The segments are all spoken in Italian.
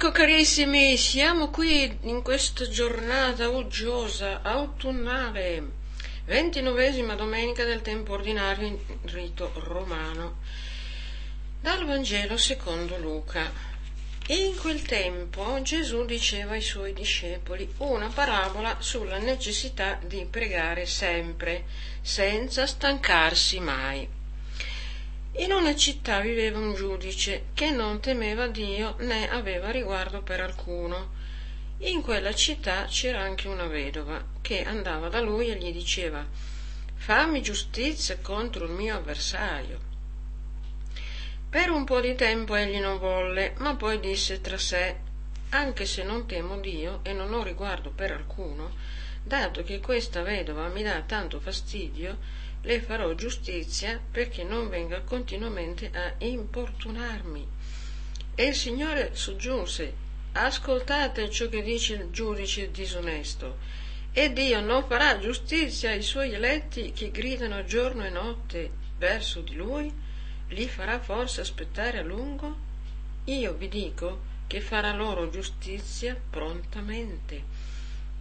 Ecco carissimi, siamo qui in questa giornata uggiosa, autunnale, ventinovesima domenica del tempo ordinario in rito romano, dal Vangelo secondo Luca. In quel tempo Gesù diceva ai suoi discepoli una parabola sulla necessità di pregare sempre, senza stancarsi mai. In una città viveva un giudice che non temeva Dio né aveva riguardo per alcuno. In quella città c'era anche una vedova che andava da lui e gli diceva Fammi giustizia contro il mio avversario. Per un po' di tempo egli non volle, ma poi disse tra sé Anche se non temo Dio e non ho riguardo per alcuno, dato che questa vedova mi dà tanto fastidio, le farò giustizia perché non venga continuamente a importunarmi. E il Signore soggiunse, ascoltate ciò che dice il giudice disonesto, e Dio non farà giustizia ai suoi eletti che gridano giorno e notte verso di lui? Li farà forse aspettare a lungo? Io vi dico che farà loro giustizia prontamente.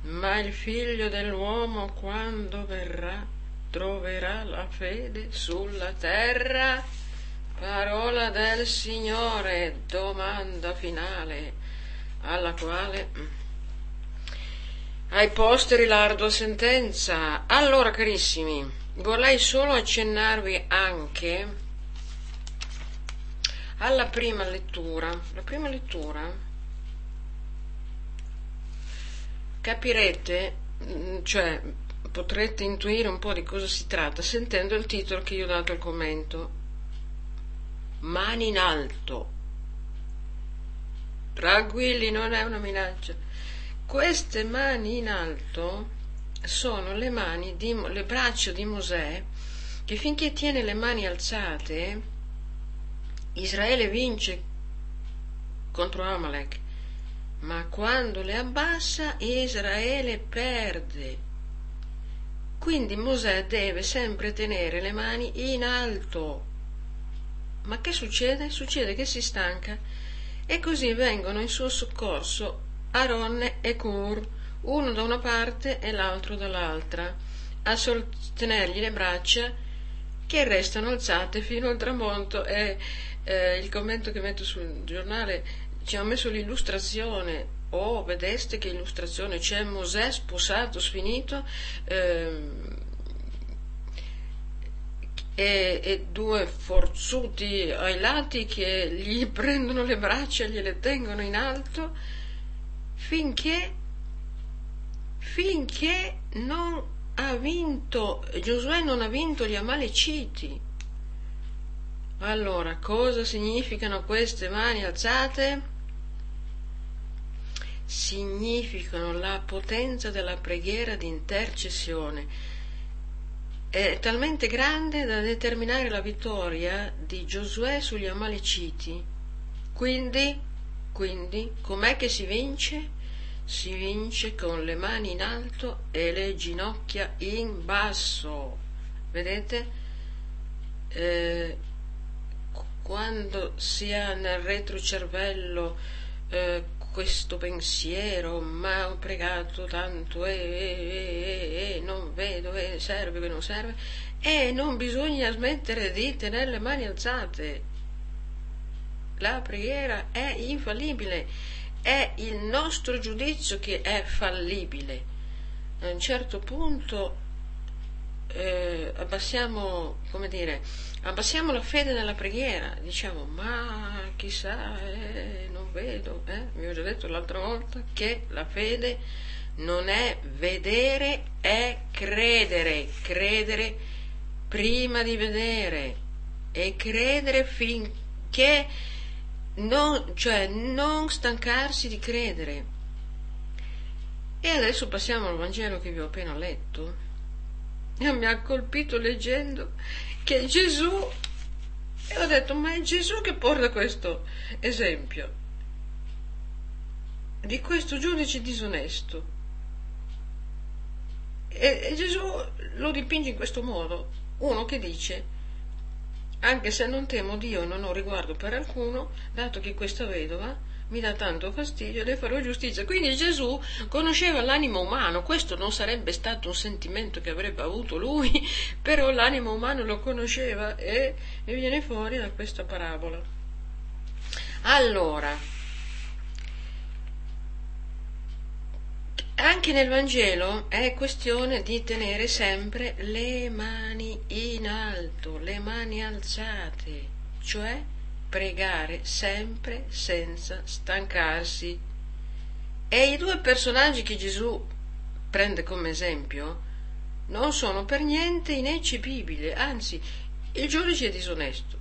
Ma il figlio dell'uomo quando verrà troverà la fede sulla terra? Parola del Signore, domanda finale, alla quale ai posteri l'ardua sentenza. Allora, carissimi, vorrei solo accennarvi anche alla prima lettura. La prima lettura capirete, cioè potrete intuire un po' di cosa si tratta sentendo il titolo che io ho dato al commento. Mani in alto. Tranquilli, non è una minaccia. Queste mani in alto sono le mani di, le braccia di Mosè che finché tiene le mani alzate Israele vince contro Amalek, ma quando le abbassa Israele perde. Quindi Mosè deve sempre tenere le mani in alto. Ma che succede? Succede che si stanca e così vengono in suo soccorso Aronne e Cur, uno da una parte e l'altro dall'altra, a sostenergli le braccia che restano alzate fino al tramonto e eh, il commento che metto sul giornale ci ha messo l'illustrazione oh vedeste che illustrazione c'è Mosè sposato sfinito ehm, e, e, due forzuti ai lati che gli prendono le braccia e gliele tengono in alto finché finché non ha vinto Giosuè non ha vinto gli Amaleciti allora cosa significano queste mani alzate? Significano la potenza della preghiera di intercessione. È talmente grande da determinare la vittoria di Giosuè sugli Amaleciti. Quindi, quindi, com'è che si vince? Si vince con le mani in alto e le ginocchia in basso. Vedete? Eh, quando si ha nel retrocervello eh, questo pensiero, ma ho pregato tanto e, e, e, non vedo, e serve che non serve, e non bisogna smettere di tenere le mani alzate. La preghiera è infallibile, è il nostro giudizio che è fallibile. A un certo punto eh, abbassiamo, come dire, abbassiamo la fede nella preghiera, diciamo, ma chissà, eh, non vedo, eh? vi ho già detto l'altra volta che la fede non è vedere, è credere, credere prima di vedere e credere finché non, cioè non stancarsi di credere. E adesso passiamo al Vangelo che vi ho appena letto. E mi ha colpito leggendo che Gesù, e ho detto, ma è Gesù che porta questo esempio di questo giudice disonesto. E, e Gesù lo dipinge in questo modo, uno che dice, anche se non temo Dio e non ho riguardo per alcuno, dato che questa vedova mi dà tanto fastidio, le farò giustizia. Quindi Gesù conosceva l'animo umano, questo non sarebbe stato un sentimento che avrebbe avuto lui, però l'animo umano lo conosceva e, e viene fuori da questa parabola. Allora, anche nel Vangelo è questione di tenere sempre le mani in alto, le mani alzate, cioè pregare sempre senza stancarsi. E i due personaggi che Gesù prende come esempio non sono per niente ineccepibili, anzi il giudice è disonesto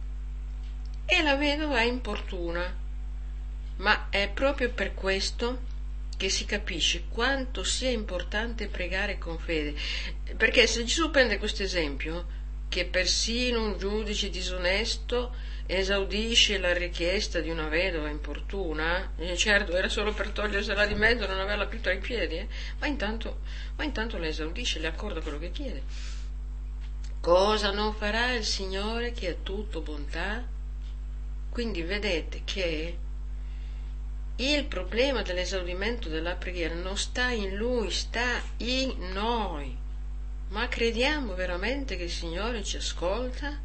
e la vedova è importuna. Ma è proprio per questo che si capisce quanto sia importante pregare con fede. Perché se Gesù prende questo esempio, che persino un giudice disonesto esaudisce la richiesta di una vedova importuna, e certo era solo per togliersela di mezzo, non averla più tra i piedi, eh? ma, intanto, ma intanto la esaudisce, le accorda quello che chiede. Cosa non farà il Signore che è tutto bontà? Quindi vedete che il problema dell'esaudimento della preghiera non sta in lui, sta in noi. Ma crediamo veramente che il Signore ci ascolta?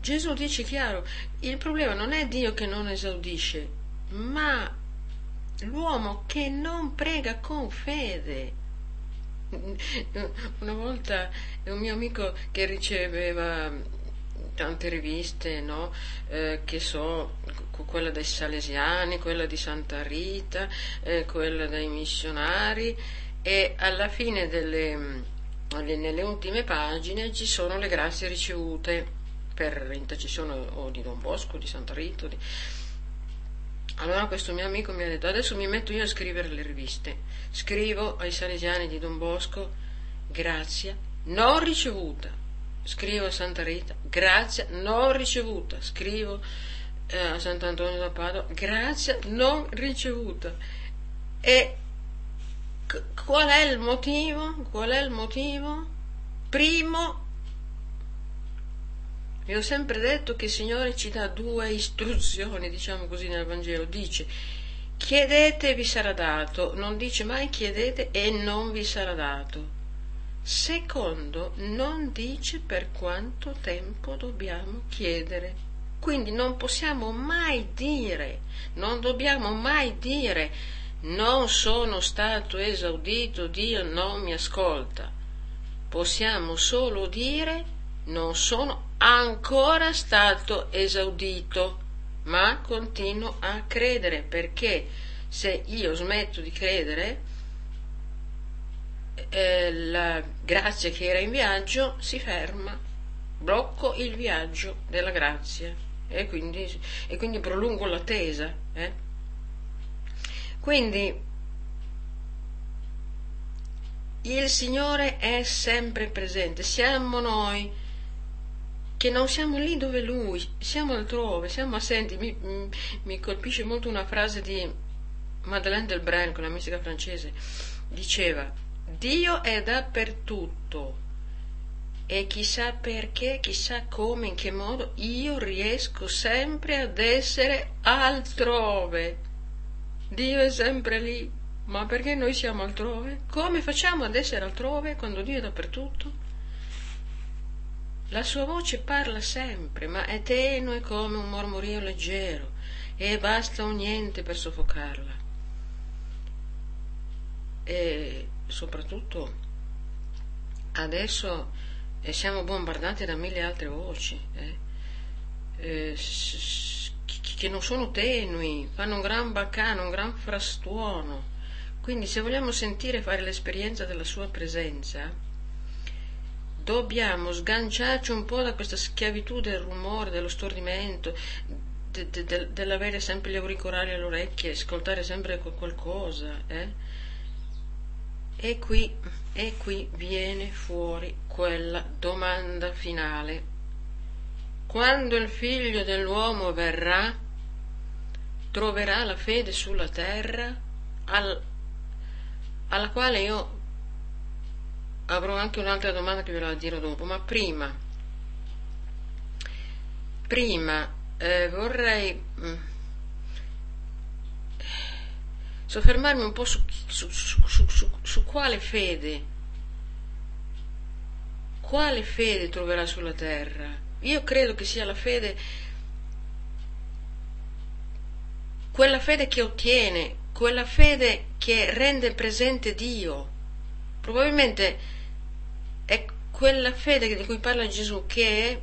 Gesù dice chiaro, il problema non è Dio che non esaudisce, ma l'uomo che non prega con fede. Una volta un mio amico che riceveva tante riviste, no? eh, che so, quella dei Salesiani, quella di Santa Rita, eh, quella dei missionari e alla fine delle, nelle ultime pagine ci sono le grazie ricevute per intercessione o di Don Bosco, di Santa Rita. Di... Allora questo mio amico mi ha detto adesso mi metto io a scrivere le riviste. Scrivo ai Salesiani di Don Bosco grazia non ricevuta. Scrivo a Santa Rita grazia non ricevuta. Scrivo eh, a Sant'Antonio da Padova grazia non ricevuta. E qual è il motivo? Qual è il motivo? Primo vi ho sempre detto che il Signore ci dà due istruzioni, diciamo così, nel Vangelo. Dice, chiedete e vi sarà dato, non dice mai chiedete e non vi sarà dato. Secondo, non dice per quanto tempo dobbiamo chiedere. Quindi non possiamo mai dire, non dobbiamo mai dire, non sono stato esaudito, Dio non mi ascolta. Possiamo solo dire, non sono ancora stato esaudito, ma continuo a credere perché se io smetto di credere, eh, la grazia che era in viaggio si ferma, blocco il viaggio della grazia e quindi, e quindi prolungo l'attesa. Eh? Quindi il Signore è sempre presente, siamo noi che non siamo lì dove lui, siamo altrove, siamo assenti. Mi, mi colpisce molto una frase di Madeleine Delbrun, quella mistica francese, diceva, Dio è dappertutto e chissà perché, chissà come, in che modo, io riesco sempre ad essere altrove. Dio è sempre lì, ma perché noi siamo altrove? Come facciamo ad essere altrove quando Dio è dappertutto? La sua voce parla sempre, ma è tenue come un mormorio leggero e basta un niente per soffocarla. E soprattutto adesso eh, siamo bombardati da mille altre voci eh, eh, che non sono tenui, fanno un gran baccano, un gran frastuono. Quindi se vogliamo sentire fare l'esperienza della sua presenza, dobbiamo sganciarci un po' da questa schiavitù del rumore, dello stordimento, de, de, de, dell'avere sempre gli auricolari alle orecchie, ascoltare sempre qualcosa. Eh? E, qui, e qui viene fuori quella domanda finale. Quando il figlio dell'uomo verrà, troverà la fede sulla terra, al, alla quale io avrò anche un'altra domanda che ve la dirò dopo, ma prima, prima eh, vorrei mh, mm, soffermarmi un po' su, su, su, su quale fede quale fede troverà sulla terra? Io credo che sia la fede, quella fede che ottiene, quella fede che rende presente Dio. Probabilmente è quella fede di cui parla Gesù che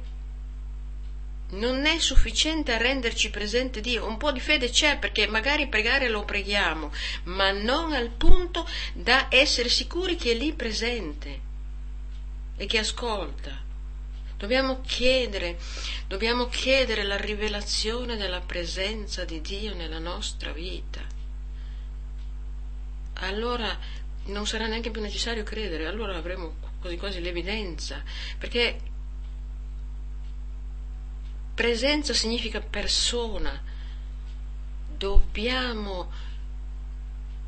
non è sufficiente a renderci presente Dio. Un po' di fede c'è perché magari pregare lo preghiamo, ma non al punto da essere sicuri che è lì presente e che ascolta. Dobbiamo chiedere, dobbiamo chiedere la rivelazione della presenza di Dio nella nostra vita. Allora non sarà neanche più necessario credere, allora avremo quasi quasi l'evidenza, perché presenza significa persona. Dobbiamo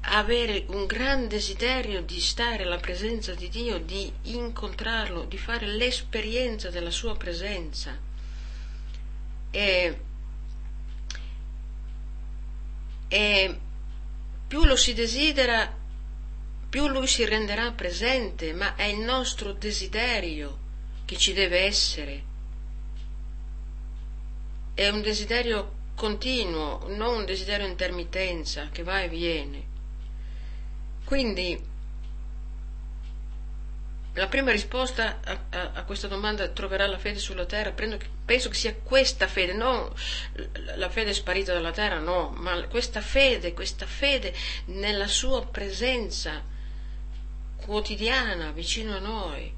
avere un gran desiderio di stare alla presenza di Dio, di incontrarlo, di fare l'esperienza della sua presenza. E, e più lo si desidera, più lui si renderà presente, ma è il nostro desiderio che ci deve essere. È un desiderio continuo, non un desiderio intermittenza che va e viene. Quindi la prima risposta a, a, a, questa domanda troverà la fede sulla terra, Prendo, penso che sia questa fede, non la fede sparita dalla terra, no, ma questa fede, questa fede nella sua presenza quotidiana vicino a noi.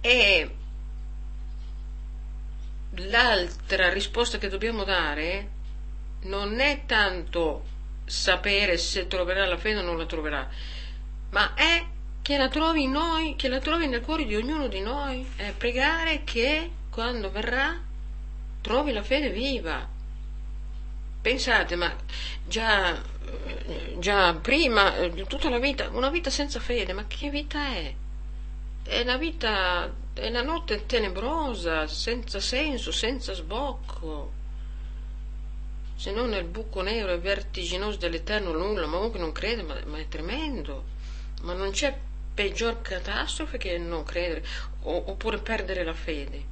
E l'altra risposta che dobbiamo dare non è tanto sapere se troverà la fede o non la troverà, ma è che la trovi in noi, che la trovi nel cuore di ognuno di noi, è pregare che quando verrà trovi la fede viva. Pensate, ma già, già prima, tutta la vita, una vita senza fede, ma che vita è? È una vita, è una notte tenebrosa, senza senso, senza sbocco se non nel buco nero e vertiginoso dell'eterno nulla, ma che non crede, ma, ma, è tremendo. Ma non c'è peggior catastrofe che non credere, o, oppure perdere la fede.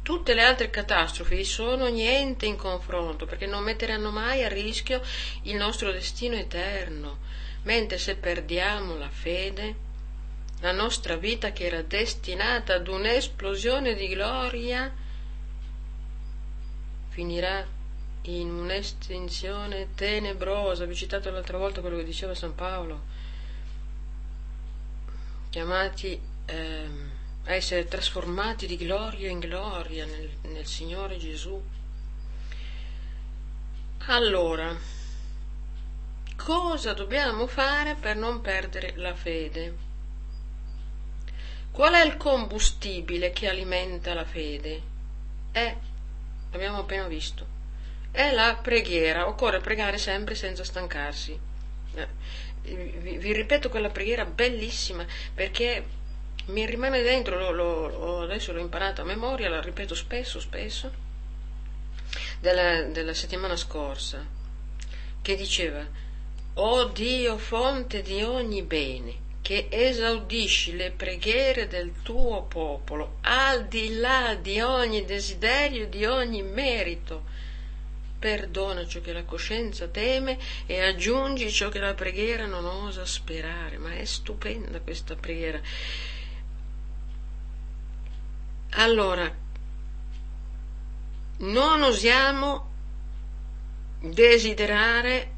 Tutte le altre catastrofi sono niente in confronto, perché non metteranno mai a rischio il nostro destino eterno, mentre se perdiamo la fede, la nostra vita che era destinata ad un'esplosione di gloria, finirà in un'estinzione tenebrosa. Vi ho citato l'altra volta quello che diceva San Paolo, chiamati eh, a essere trasformati di gloria in gloria nel, nel Signore Gesù. Allora, cosa dobbiamo fare per non perdere la fede? Qual è il combustibile che alimenta la fede? È abbiamo appena visto, è la preghiera. Occorre pregare sempre senza stancarsi. Eh, vi, vi, ripeto quella preghiera bellissima perché mi rimane dentro, lo, lo, adesso l'ho imparata a memoria, la ripeto spesso, spesso, della, della settimana scorsa, che diceva, O Dio, fonte di ogni bene, che esaudisci le preghiere del tuo popolo, al di là di ogni desiderio, di ogni merito. Perdona ciò che la coscienza teme e aggiungi ciò che la preghiera non osa sperare. Ma è stupenda questa preghiera. Allora, non osiamo desiderare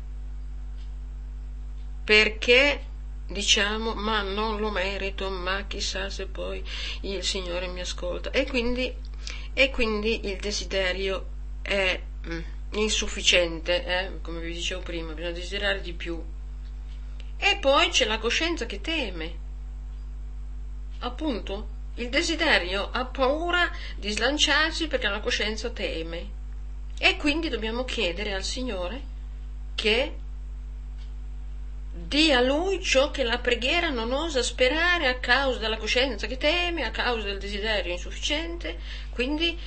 perché diciamo ma non lo merito, ma chissà se poi il Signore mi ascolta. E quindi, e quindi il desiderio è mm, insufficiente, eh? come vi dicevo prima, bisogna desiderare di più. E poi c'è la coscienza che teme. Appunto, il desiderio ha paura di slanciarsi perché la coscienza teme. E quindi dobbiamo chiedere al Signore che dia a lui ciò che la preghiera non osa sperare a causa della coscienza che teme, a causa del desiderio insufficiente, quindi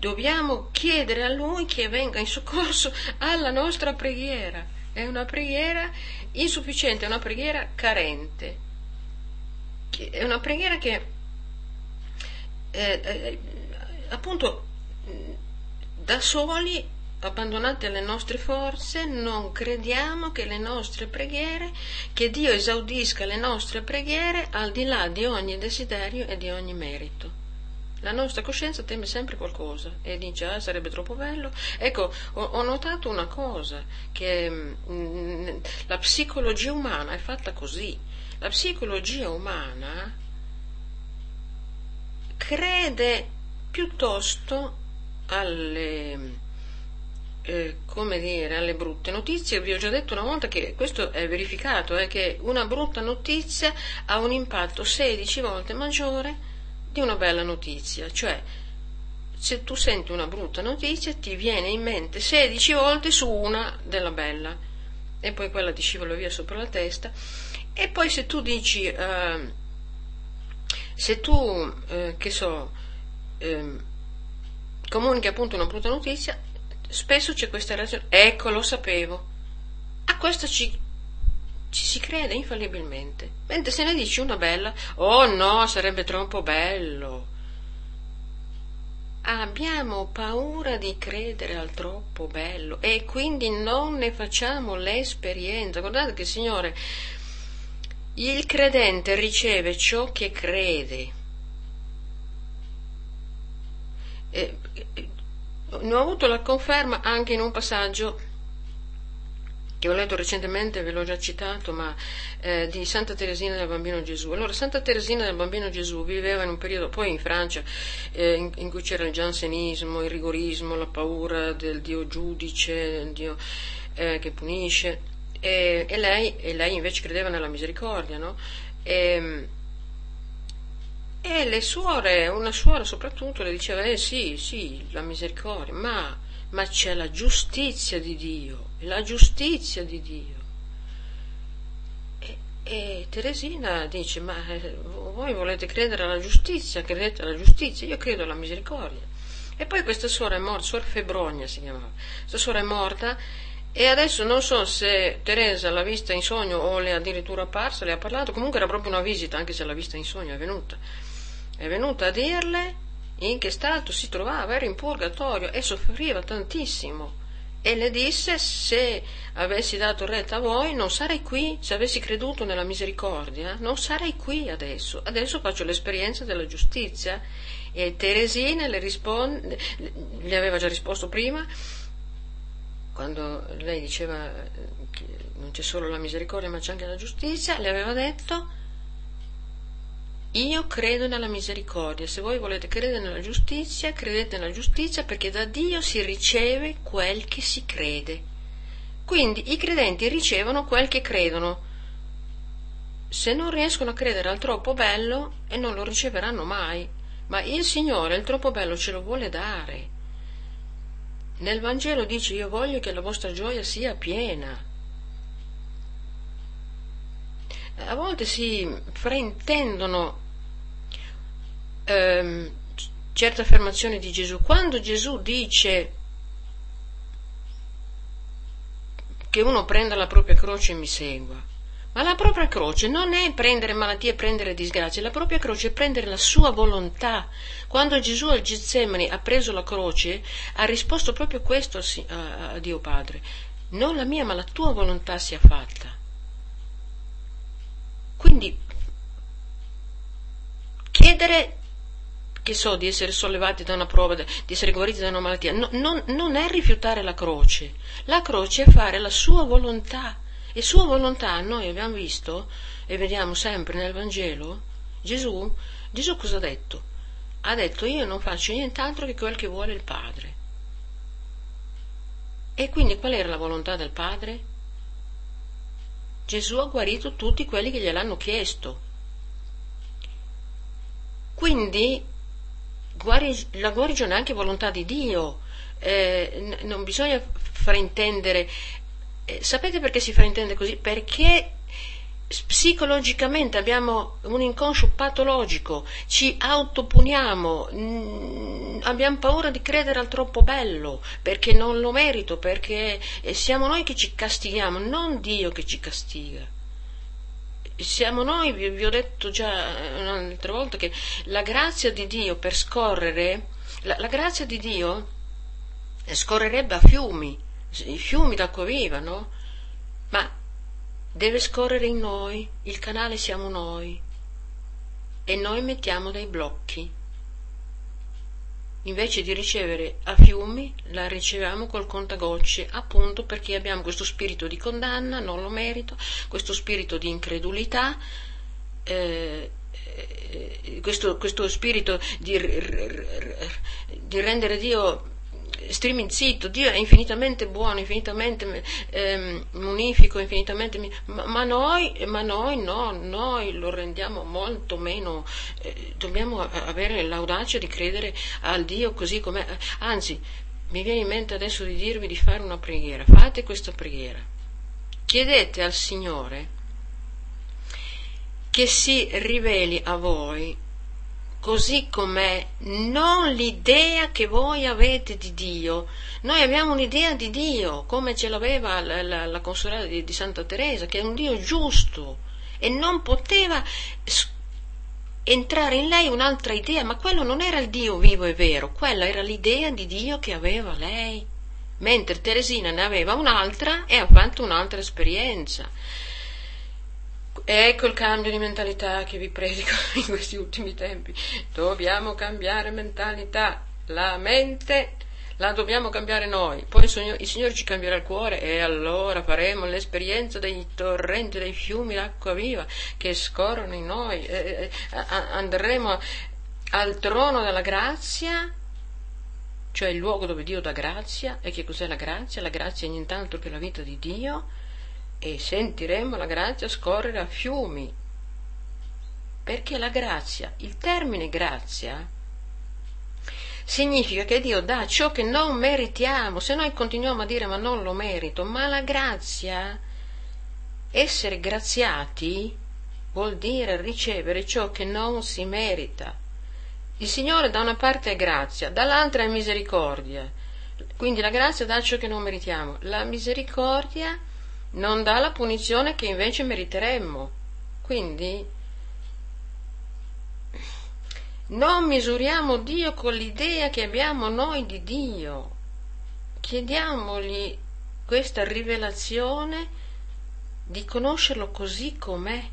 dobbiamo chiedere a Lui che venga in soccorso alla nostra preghiera. È una preghiera insufficiente, è una preghiera carente, è una preghiera che eh, eh, appunto da soli abbandonati alle nostre forze, non crediamo che le nostre preghiere, che Dio esaudisca le nostre preghiere al di là di ogni desiderio e di ogni merito. La nostra coscienza teme sempre qualcosa e dice ah sarebbe troppo bello. Ecco, ho, ho notato una cosa, che mh, mm, la psicologia umana è fatta così. La psicologia umana crede piuttosto alle eh, come dire, alle brutte notizie, vi ho già detto una volta che questo è verificato, è eh, che una brutta notizia ha un impatto 16 volte maggiore di una bella notizia, cioè se tu senti una brutta notizia ti viene in mente 16 volte su una della bella. E poi quella ti scivola via sopra la testa. E poi se tu dici, eh, se tu, eh, che so, ehm, comunichi appunto una brutta notizia, spesso c'è questa reazione, ecco lo sapevo. A questo ci, ci si crede infallibilmente. Mentre se ne dici una bella, oh no, sarebbe troppo bello. Abbiamo paura di credere al troppo bello e quindi non ne facciamo l'esperienza. Guardate che Signore, il credente riceve ciò che crede. E, ne ho avuto la conferma anche in un passaggio che ho letto recentemente, ve l'ho già citato, ma eh, di Santa Teresina del Bambino Gesù. Allora, Santa Teresina del Bambino Gesù viveva in un periodo, poi in Francia, eh, in, in, cui c'era il giansenismo, il rigorismo, la paura del Dio giudice, del Dio eh, che punisce, e, e, lei, e, lei, invece credeva nella misericordia, no? E, e le suore, una suora soprattutto, le diceva, eh sì, sì, la misericordia, ma, ma c'è la giustizia di Dio, la giustizia di Dio. E, e Teresina dice, ma eh, voi volete credere alla giustizia, credete alla giustizia, io credo alla misericordia. E poi questa suora è morta, suor Febrogna si chiamava, questa suora è morta e adesso non so se Teresa l'ha vista in sogno o le è addirittura apparsa, le ha parlato, comunque era proprio una visita, anche se l'ha vista in sogno, è venuta è venuta a dirle in che stato si trovava, era in purgatorio e soffriva tantissimo. E le disse: Se avessi dato retta a voi, non sarei qui. Se avessi creduto nella misericordia, non sarei qui adesso. Adesso faccio l'esperienza della giustizia. E Teresina le, risponde, le aveva già risposto prima, quando lei diceva che non c'è solo la misericordia, ma c'è anche la giustizia, le aveva detto io credo nella misericordia, se voi volete credere nella giustizia, credete nella giustizia perché da Dio si riceve quel che si crede. Quindi i credenti ricevono quel che credono. Se non riescono a credere al troppo bello, e non lo riceveranno mai, ma il Signore il troppo bello ce lo vuole dare. Nel Vangelo dice io voglio che la vostra gioia sia piena. a volte si fraintendono ehm, certe affermazioni di Gesù. Quando Gesù dice che uno prenda la propria croce e mi segua, ma la propria croce non è prendere malattie prendere disgrazie, la propria croce è prendere la sua volontà. Quando Gesù al Getsemani ha preso la croce, ha risposto proprio questo a Dio Padre. Non la mia, ma la tua volontà sia fatta. Quindi chiedere, che so, di essere sollevati da una prova, di essere guariti da una malattia, no, non, non è rifiutare la croce. La croce è fare la sua volontà. E sua volontà noi abbiamo visto e vediamo sempre nel Vangelo, Gesù, Gesù cosa ha detto? Ha detto io non faccio nient'altro che quel che vuole il Padre. E quindi qual era la volontà del Padre? Gesù ha guarito tutti quelli che gliel'hanno chiesto. Quindi la guarigione è anche volontà di Dio, eh, non bisogna fraintendere. Eh, sapete perché si fraintende così? Perché psicologicamente abbiamo un inconscio patologico, ci autopuniamo, mm, abbiamo paura di credere al troppo bello, perché non lo merito, perché siamo noi che ci castighiamo, non Dio che ci castiga. Siamo noi, vi, ho detto già un'altra volta, che la grazia di Dio per scorrere, la, la grazia di Dio scorrerebbe a fiumi, i fiumi d'acqua viva, no? Ma deve scorrere in noi, il canale siamo noi e noi mettiamo dei blocchi. Invece di ricevere a fiumi, la riceviamo col contagocce, appunto perché abbiamo questo spirito di condanna, non lo merito, questo spirito di incredulità, eh, eh questo, questo, spirito di, di rendere Dio streaming zitto, Dio è infinitamente buono, infinitamente ehm, munifico, infinitamente... Ma, ma, noi, ma, noi, no, noi lo rendiamo molto meno... Eh, dobbiamo avere l'audacia di credere al Dio così com'è. Anzi, mi viene in mente adesso di dirvi di fare una preghiera. Fate questa preghiera. Chiedete al Signore che si riveli a voi così com'è, non l'idea che voi avete di Dio. Noi abbiamo un'idea di Dio, come ce l'aveva la, la, la consorella di, di, Santa Teresa, che è un Dio giusto e non poteva entrare in lei un'altra idea, ma quello non era il Dio vivo e vero, quella era l'idea di Dio che aveva lei. Mentre Teresina ne aveva un'altra e ha fatto un'altra esperienza. Ecco il cambio di mentalità che vi predico in questi ultimi tempi. Dobbiamo cambiare mentalità. La mente la dobbiamo cambiare noi. Poi il Signore, il Signore ci cambierà il cuore e allora faremo l'esperienza dei torrenti, dei fiumi d'acqua viva che scorrono in noi. Eh, andremo al trono della grazia cioè il luogo dove Dio dà grazia. E che cos'è la grazia? La grazia è nient'altro che la vita di Dio e sentiremo la grazia scorrere a fiumi. Perché la grazia, il termine grazia, significa che Dio dà ciò che non meritiamo. Se noi continuiamo a dire ma non lo merito, ma la grazia, essere graziati, vuol dire ricevere ciò che non si merita. Il Signore da una parte è grazia, dall'altra è misericordia. Quindi la grazia dà ciò che non meritiamo. La misericordia non dà la punizione che invece meriteremmo. Quindi non misuriamo Dio con l'idea che abbiamo noi di Dio. Chiediamogli questa rivelazione di conoscerlo così com'è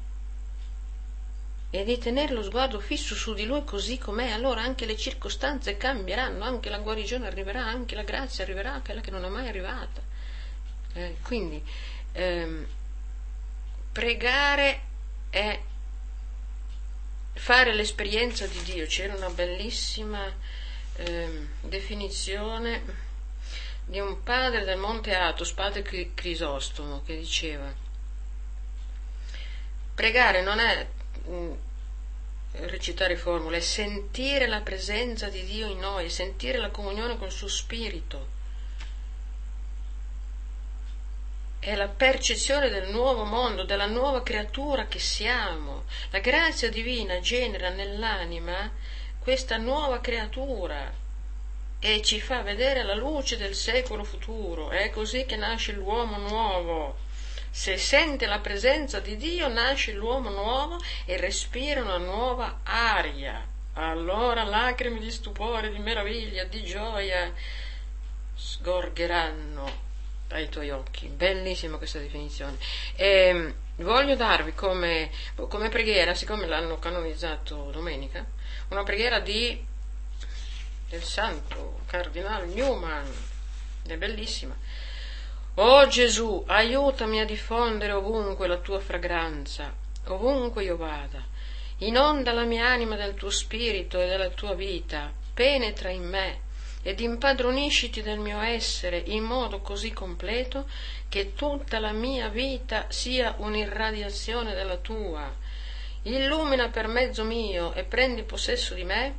e di tenere lo sguardo fisso su di lui così com'è, allora anche le circostanze cambieranno, anche la guarigione arriverà, anche la grazia arriverà, quella che non è mai arrivata. Eh, quindi ehm, pregare è fare l'esperienza di Dio. C'era una bellissima ehm, definizione di un padre del Monte Athos, padre Crisostomo, che diceva pregare non è mm, recitare formule, è sentire la presenza di Dio in noi, sentire la comunione col suo spirito è la percezione del nuovo mondo, della nuova creatura che siamo. La grazia divina genera nell'anima questa nuova creatura e ci fa vedere la luce del secolo futuro. È così che nasce l'uomo nuovo. Se sente la presenza di Dio nasce l'uomo nuovo e respira una nuova aria. Allora lacrime di stupore, di meraviglia, di gioia sgorgeranno ai tuoi occhi. Bellissima questa definizione. E ehm, voglio darvi come, come preghiera, siccome l'hanno canonizzato domenica, una preghiera di, del santo cardinale Newman, è bellissima. Oh Gesù, aiutami a diffondere ovunque la tua fragranza, ovunque io vada. Inonda la mia anima del tuo spirito e della tua vita, penetra in me ed impadronisciti del mio essere in modo così completo che tutta la mia vita sia un'irradiazione della tua. Illumina per mezzo mio e prendi possesso di me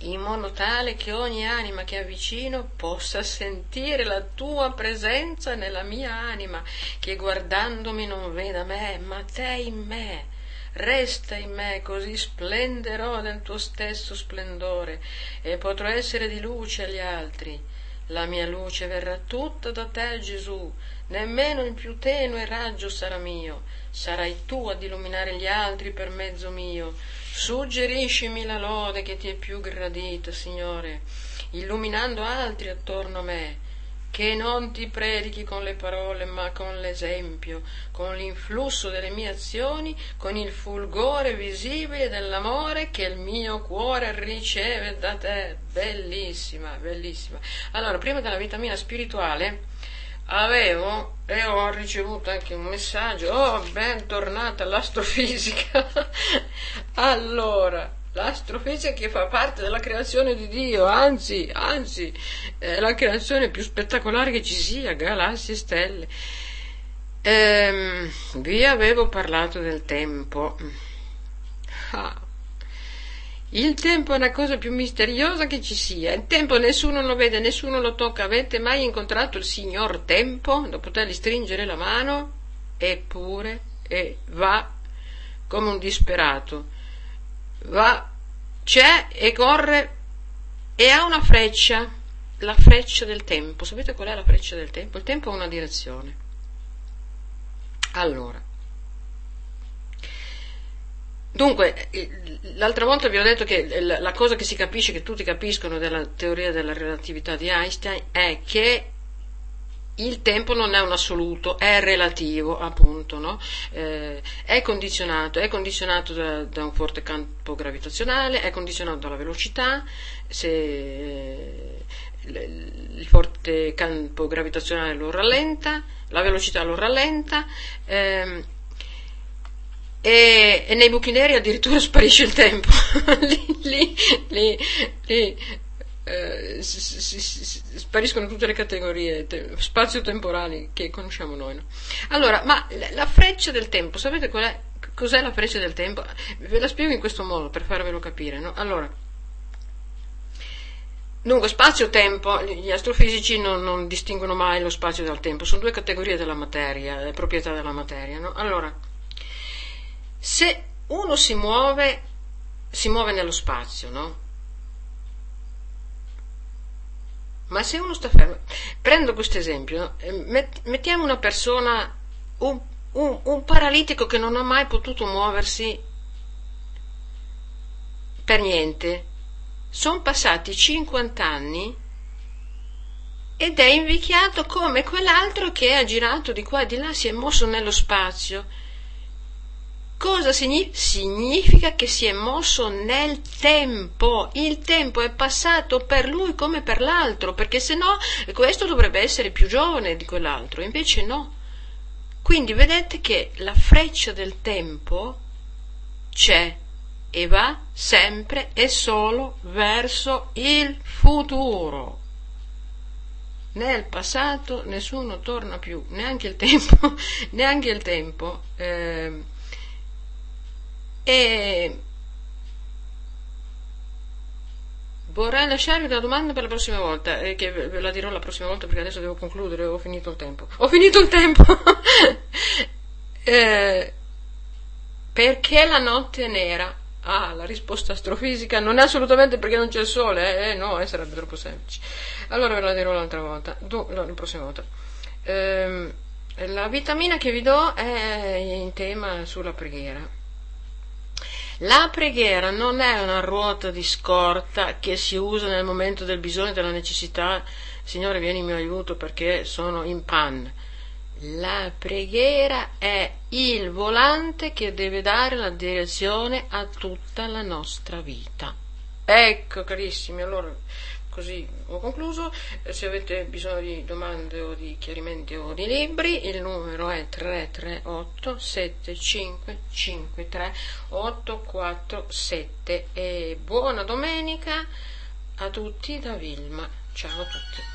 in modo tale che ogni anima che avvicino possa sentire la tua presenza nella mia anima, che guardandomi non veda me, ma te in me. Resta in me, così splenderò del tuo stesso splendore e potrò essere di luce agli altri. La mia luce verrà tutta da te, Gesù, nemmeno il più tenue raggio sarà mio, sarai tu ad illuminare gli altri per mezzo mio. Suggeriscimi la lode che ti è più gradita, Signore, illuminando altri attorno a me, che non ti predichi con le parole, ma con l'esempio, con l'influsso delle mie azioni, con il fulgore visibile dell'amore che il mio cuore riceve da te. Bellissima, bellissima. Allora, prima della vitamina spirituale, avevo e ho ricevuto anche un messaggio, oh bentornata all'astrofisica. allora, l'astrofisica che fa parte della creazione di Dio, anzi, anzi, è la creazione più spettacolare che ci sia, galassie, stelle. Ehm, vi avevo parlato del tempo. Ah il tempo è una cosa più misteriosa che ci sia. Il tempo nessuno lo vede, nessuno lo tocca. Avete mai incontrato il signor tempo da potergli stringere la mano? Eppure, e va come un disperato. Va, c'è e corre e ha una freccia, la freccia del tempo. Sapete qual è la freccia del tempo? Il tempo ha una direzione. Allora, Dunque, l'altra volta vi ho detto che la cosa che si capisce, che tutti capiscono della teoria della relatività di Einstein, è che il tempo non è un assoluto, è relativo, appunto, no? eh, è condizionato, è condizionato da, da, un forte campo gravitazionale, è condizionato dalla velocità, se eh, il forte campo gravitazionale lo rallenta, la velocità lo rallenta. Eh, e, e, nei buchi neri addirittura sparisce il tempo. lì, lì, lì eh, spariscono tutte le categorie te, spazio-temporali che conosciamo noi. No? Allora, ma la freccia del tempo, sapete qual è, cos'è la freccia del tempo? Ve la spiego in questo modo per farvelo capire. No? Allora, Dunque, spazio-tempo, gli astrofisici non, non, distinguono mai lo spazio dal tempo, sono due categorie della materia, le proprietà della materia. No? Allora, se uno si muove, si muove nello spazio, no? Ma se uno sta fermo, prendo questo esempio, eh, mettiamo una persona, un, un, un paralitico che non ha mai potuto muoversi per niente, sono passati 50 anni ed è invecchiato come quell'altro che ha girato di qua e di là, si è mosso nello spazio Cosa significa? Significa che si è mosso nel tempo, il tempo è passato per lui come per l'altro, perché se no questo dovrebbe essere più giovane di quell'altro, invece no. Quindi vedete che la freccia del tempo c'è e va sempre e solo verso il futuro. Nel passato nessuno torna più, neanche il tempo, neanche il tempo. Eh, e vorrei lasciarvi una domanda per la prossima volta, eh, che ve la dirò la prossima volta perché adesso devo concludere, ho finito il tempo. Ho finito il tempo! eh, perché la notte è nera? Ah, la risposta astrofisica non è assolutamente perché non c'è il sole, eh, eh no, eh, sarebbe troppo semplice. Allora ve la dirò l'altra volta, do, no, la prossima volta. Eh, la vitamina che vi do è in tema sulla preghiera la preghiera non è una ruota di scorta che si usa nel momento del bisogno della necessità. Signore, vieni in mio aiuto perché sono in pan. La preghiera è il volante che deve dare la direzione a tutta la nostra vita. Ecco, carissimi, allora così ho concluso. Se avete bisogno di domande o di chiarimenti o di libri, il numero è 338 7553 847 e buona domenica a tutti da Vilma. Ciao a tutti.